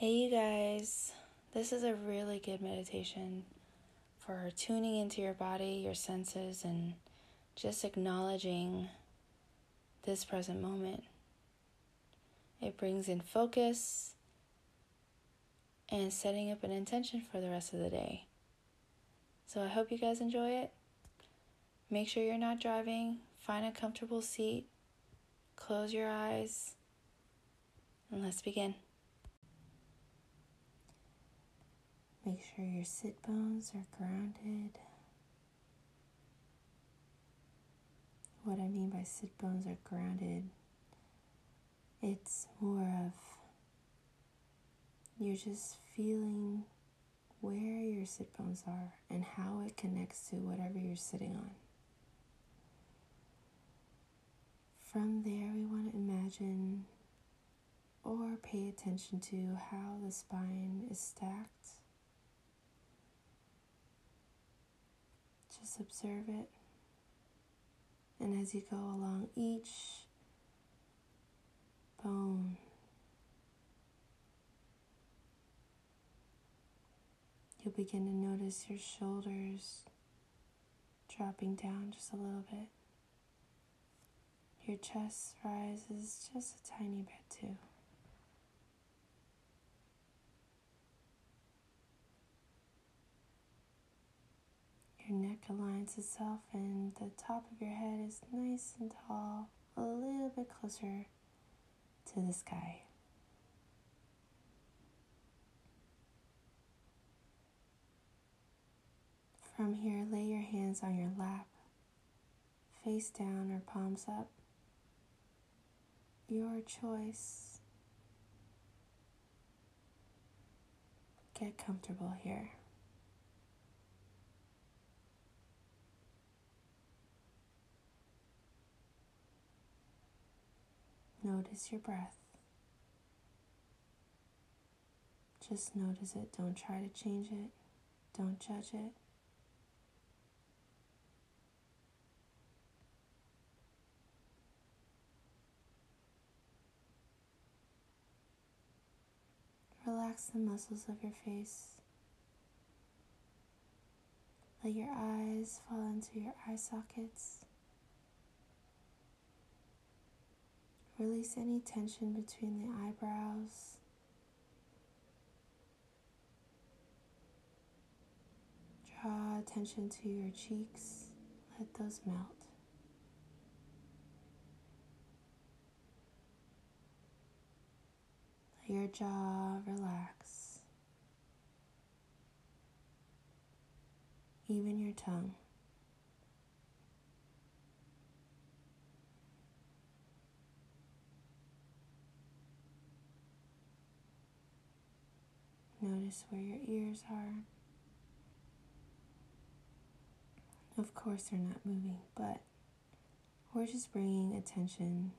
Hey, you guys. This is a really good meditation for tuning into your body, your senses, and just acknowledging this present moment. It brings in focus and setting up an intention for the rest of the day. So I hope you guys enjoy it. Make sure you're not driving, find a comfortable seat, close your eyes, and let's begin. Make sure your sit bones are grounded. What I mean by sit bones are grounded, it's more of you're just feeling where your sit bones are and how it connects to whatever you're sitting on. From there, we want to imagine or pay attention to how the spine is stacked. Just observe it. And as you go along each bone, you'll begin to notice your shoulders dropping down just a little bit. Your chest rises just a tiny bit too. Your neck aligns itself, and the top of your head is nice and tall, a little bit closer to the sky. From here, lay your hands on your lap, face down or palms up. Your choice. Get comfortable here. Notice your breath. Just notice it. Don't try to change it. Don't judge it. Relax the muscles of your face. Let your eyes fall into your eye sockets. Release any tension between the eyebrows. Draw attention to your cheeks. Let those melt. Let your jaw relax. Even your tongue. Notice where your ears are. Of course, they're not moving, but we're just bringing attention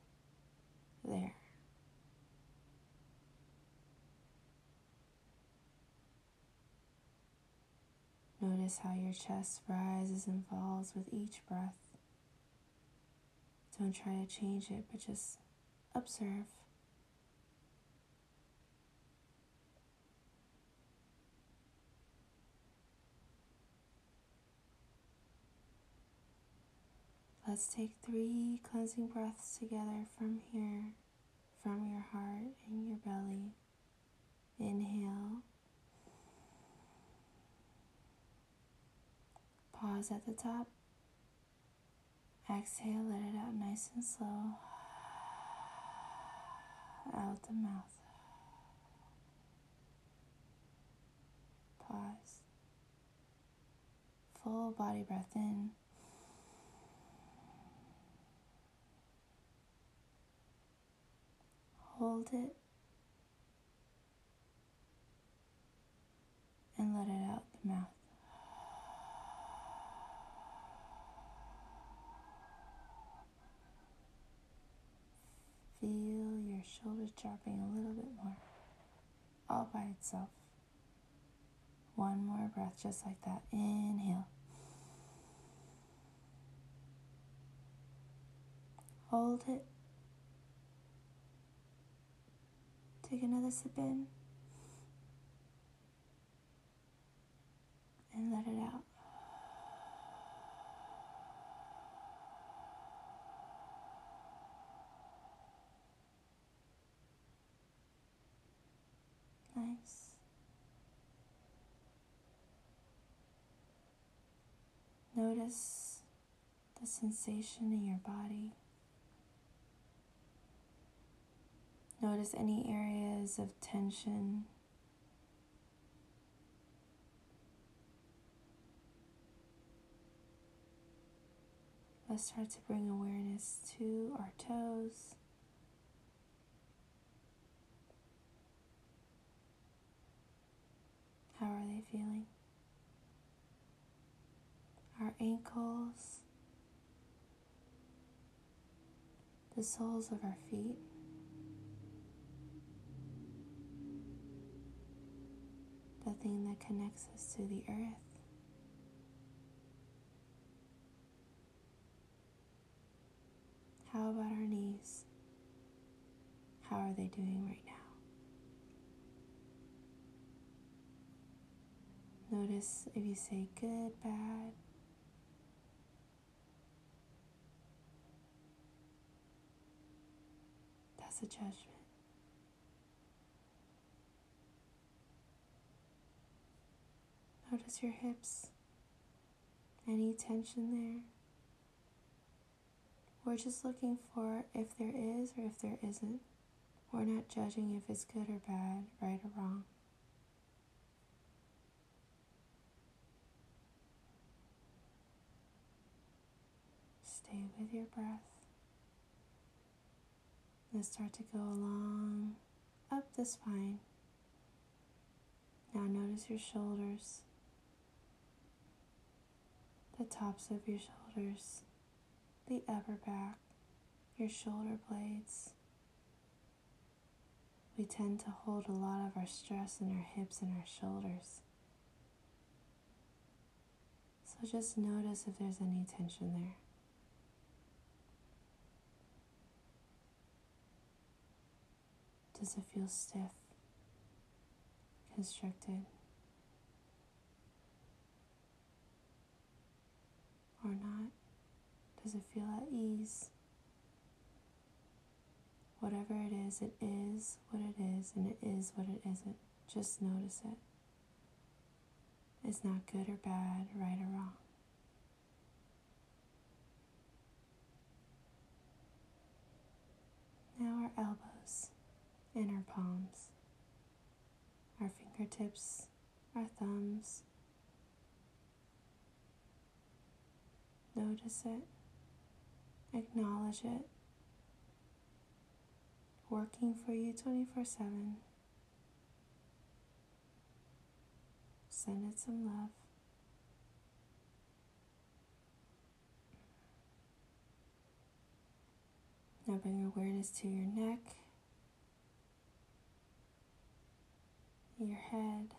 there. Notice how your chest rises and falls with each breath. Don't try to change it, but just observe. Let's take three cleansing breaths together from here, from your heart and your belly. Inhale. Pause at the top. Exhale, let it out nice and slow. Out the mouth. Pause. Full body breath in. Hold it and let it out the mouth. Feel your shoulders dropping a little bit more, all by itself. One more breath, just like that. Inhale. Hold it. Take another sip in. And let it out. Nice. Notice the sensation in your body. Notice any areas of tension. Let's start to bring awareness to our toes. How are they feeling? Our ankles, the soles of our feet. That connects us to the earth. How about our knees? How are they doing right now? Notice if you say good, bad. That's a judgment. Notice your hips. Any tension there? We're just looking for if there is or if there isn't. We're not judging if it's good or bad, right or wrong. Stay with your breath. Let's start to go along up the spine. Now notice your shoulders, tops of your shoulders, the upper back, your shoulder blades. We tend to hold a lot of our stress in our hips and our shoulders. So just notice if there's any tension there. Does it feel stiff, constricted, or not? Does it feel at ease? Whatever it is, it is what it is, and it is what it isn't. Just notice it. It's not good or bad, right or wrong. Now our elbows and our palms, our fingertips, our thumbs. Notice it, acknowledge it, working for you 24 7. Send it some love. Now bring awareness to your neck your head,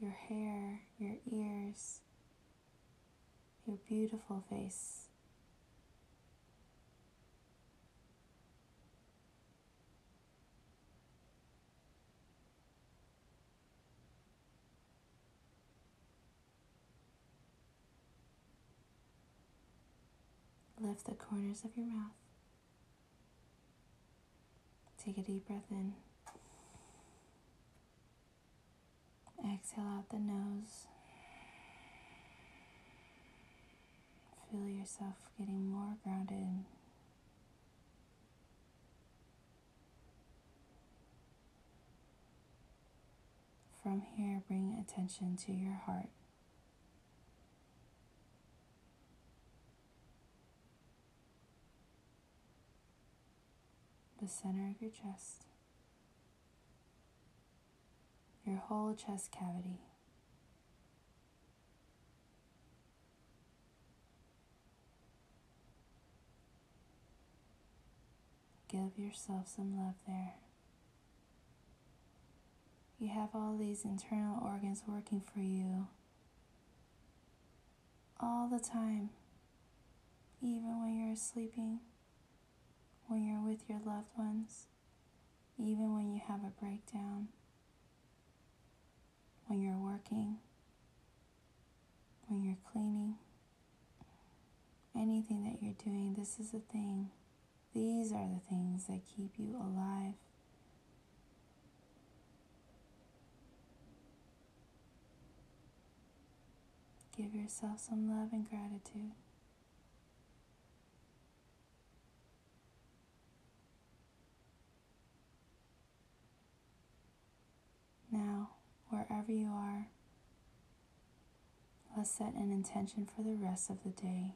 your hair, your ears, your beautiful face. Lift the corners of your mouth. Take a deep breath in. Exhale out the nose. Feel yourself getting more grounded. From here, bring attention to your heart. The center of your chest. your whole chest cavity. Give yourself some love there. You have all these internal organs working for you all the time, even when you're sleeping, when you're with your loved ones, even when you have a breakdown when you're working, when you're cleaning, anything that you're doing, this is a thing. These are the things that keep you alive. Give yourself some love and gratitude. Now, wherever you are, let's set an intention for the rest of the day.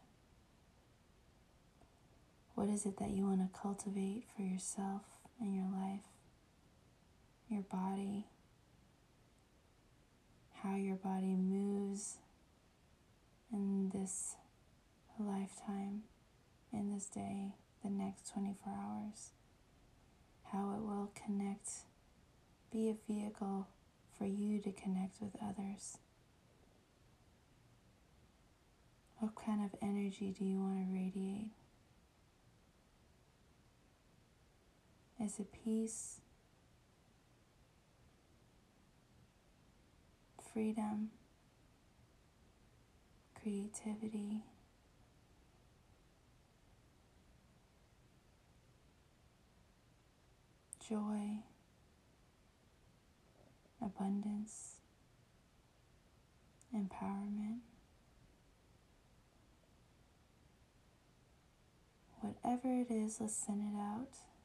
What is it that you want to cultivate for yourself and your life, your body, how your body moves in this lifetime, in this day, the next 24 hours, how it will connect, be a vehicle for you to connect with others. What kind of energy do you want to radiate? Is it peace, freedom, creativity? Joy, abundance, empowerment. Whatever it is, let's send it out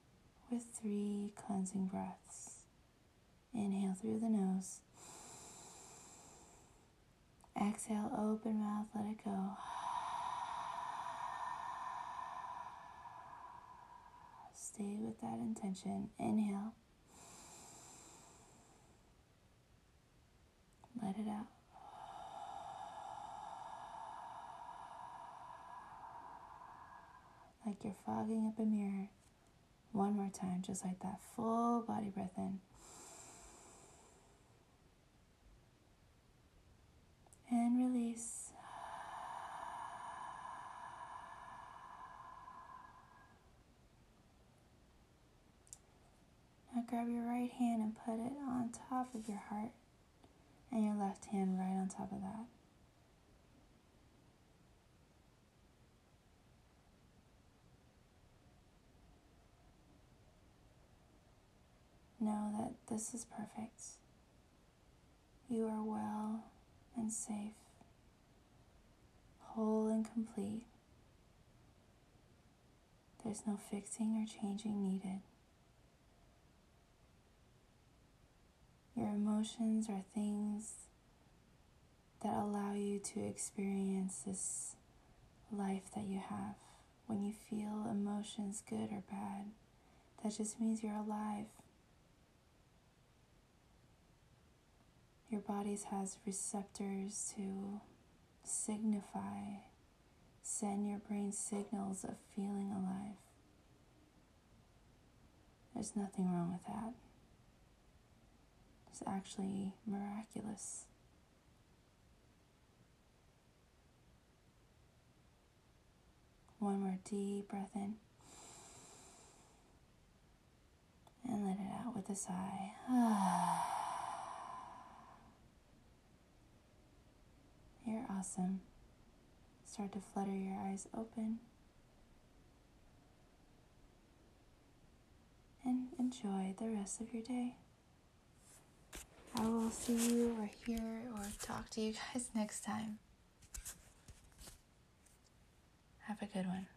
with three cleansing breaths. Inhale through the nose. Exhale, open mouth, let it go. Stay with that intention. Inhale. Let it out. Like you're fogging up a mirror. One more time, just like that. Full body breath in. And release. Now grab your right hand and put it on top of your heart, and your left hand right on top of that. Know that this is perfect. You are well and safe, whole and complete. There's no fixing or changing needed. Your emotions are things that allow you to experience this life that you have. When you feel emotions, good or bad, that just means you're alive. Your body has receptors to signify, send your brain signals of feeling alive. There's nothing wrong with that. It's actually miraculous. One more deep breath in. And let it out with a sigh. You're awesome. Start to flutter your eyes open. And enjoy the rest of your day. I will see you or hear or talk to you guys next time. Have a good one.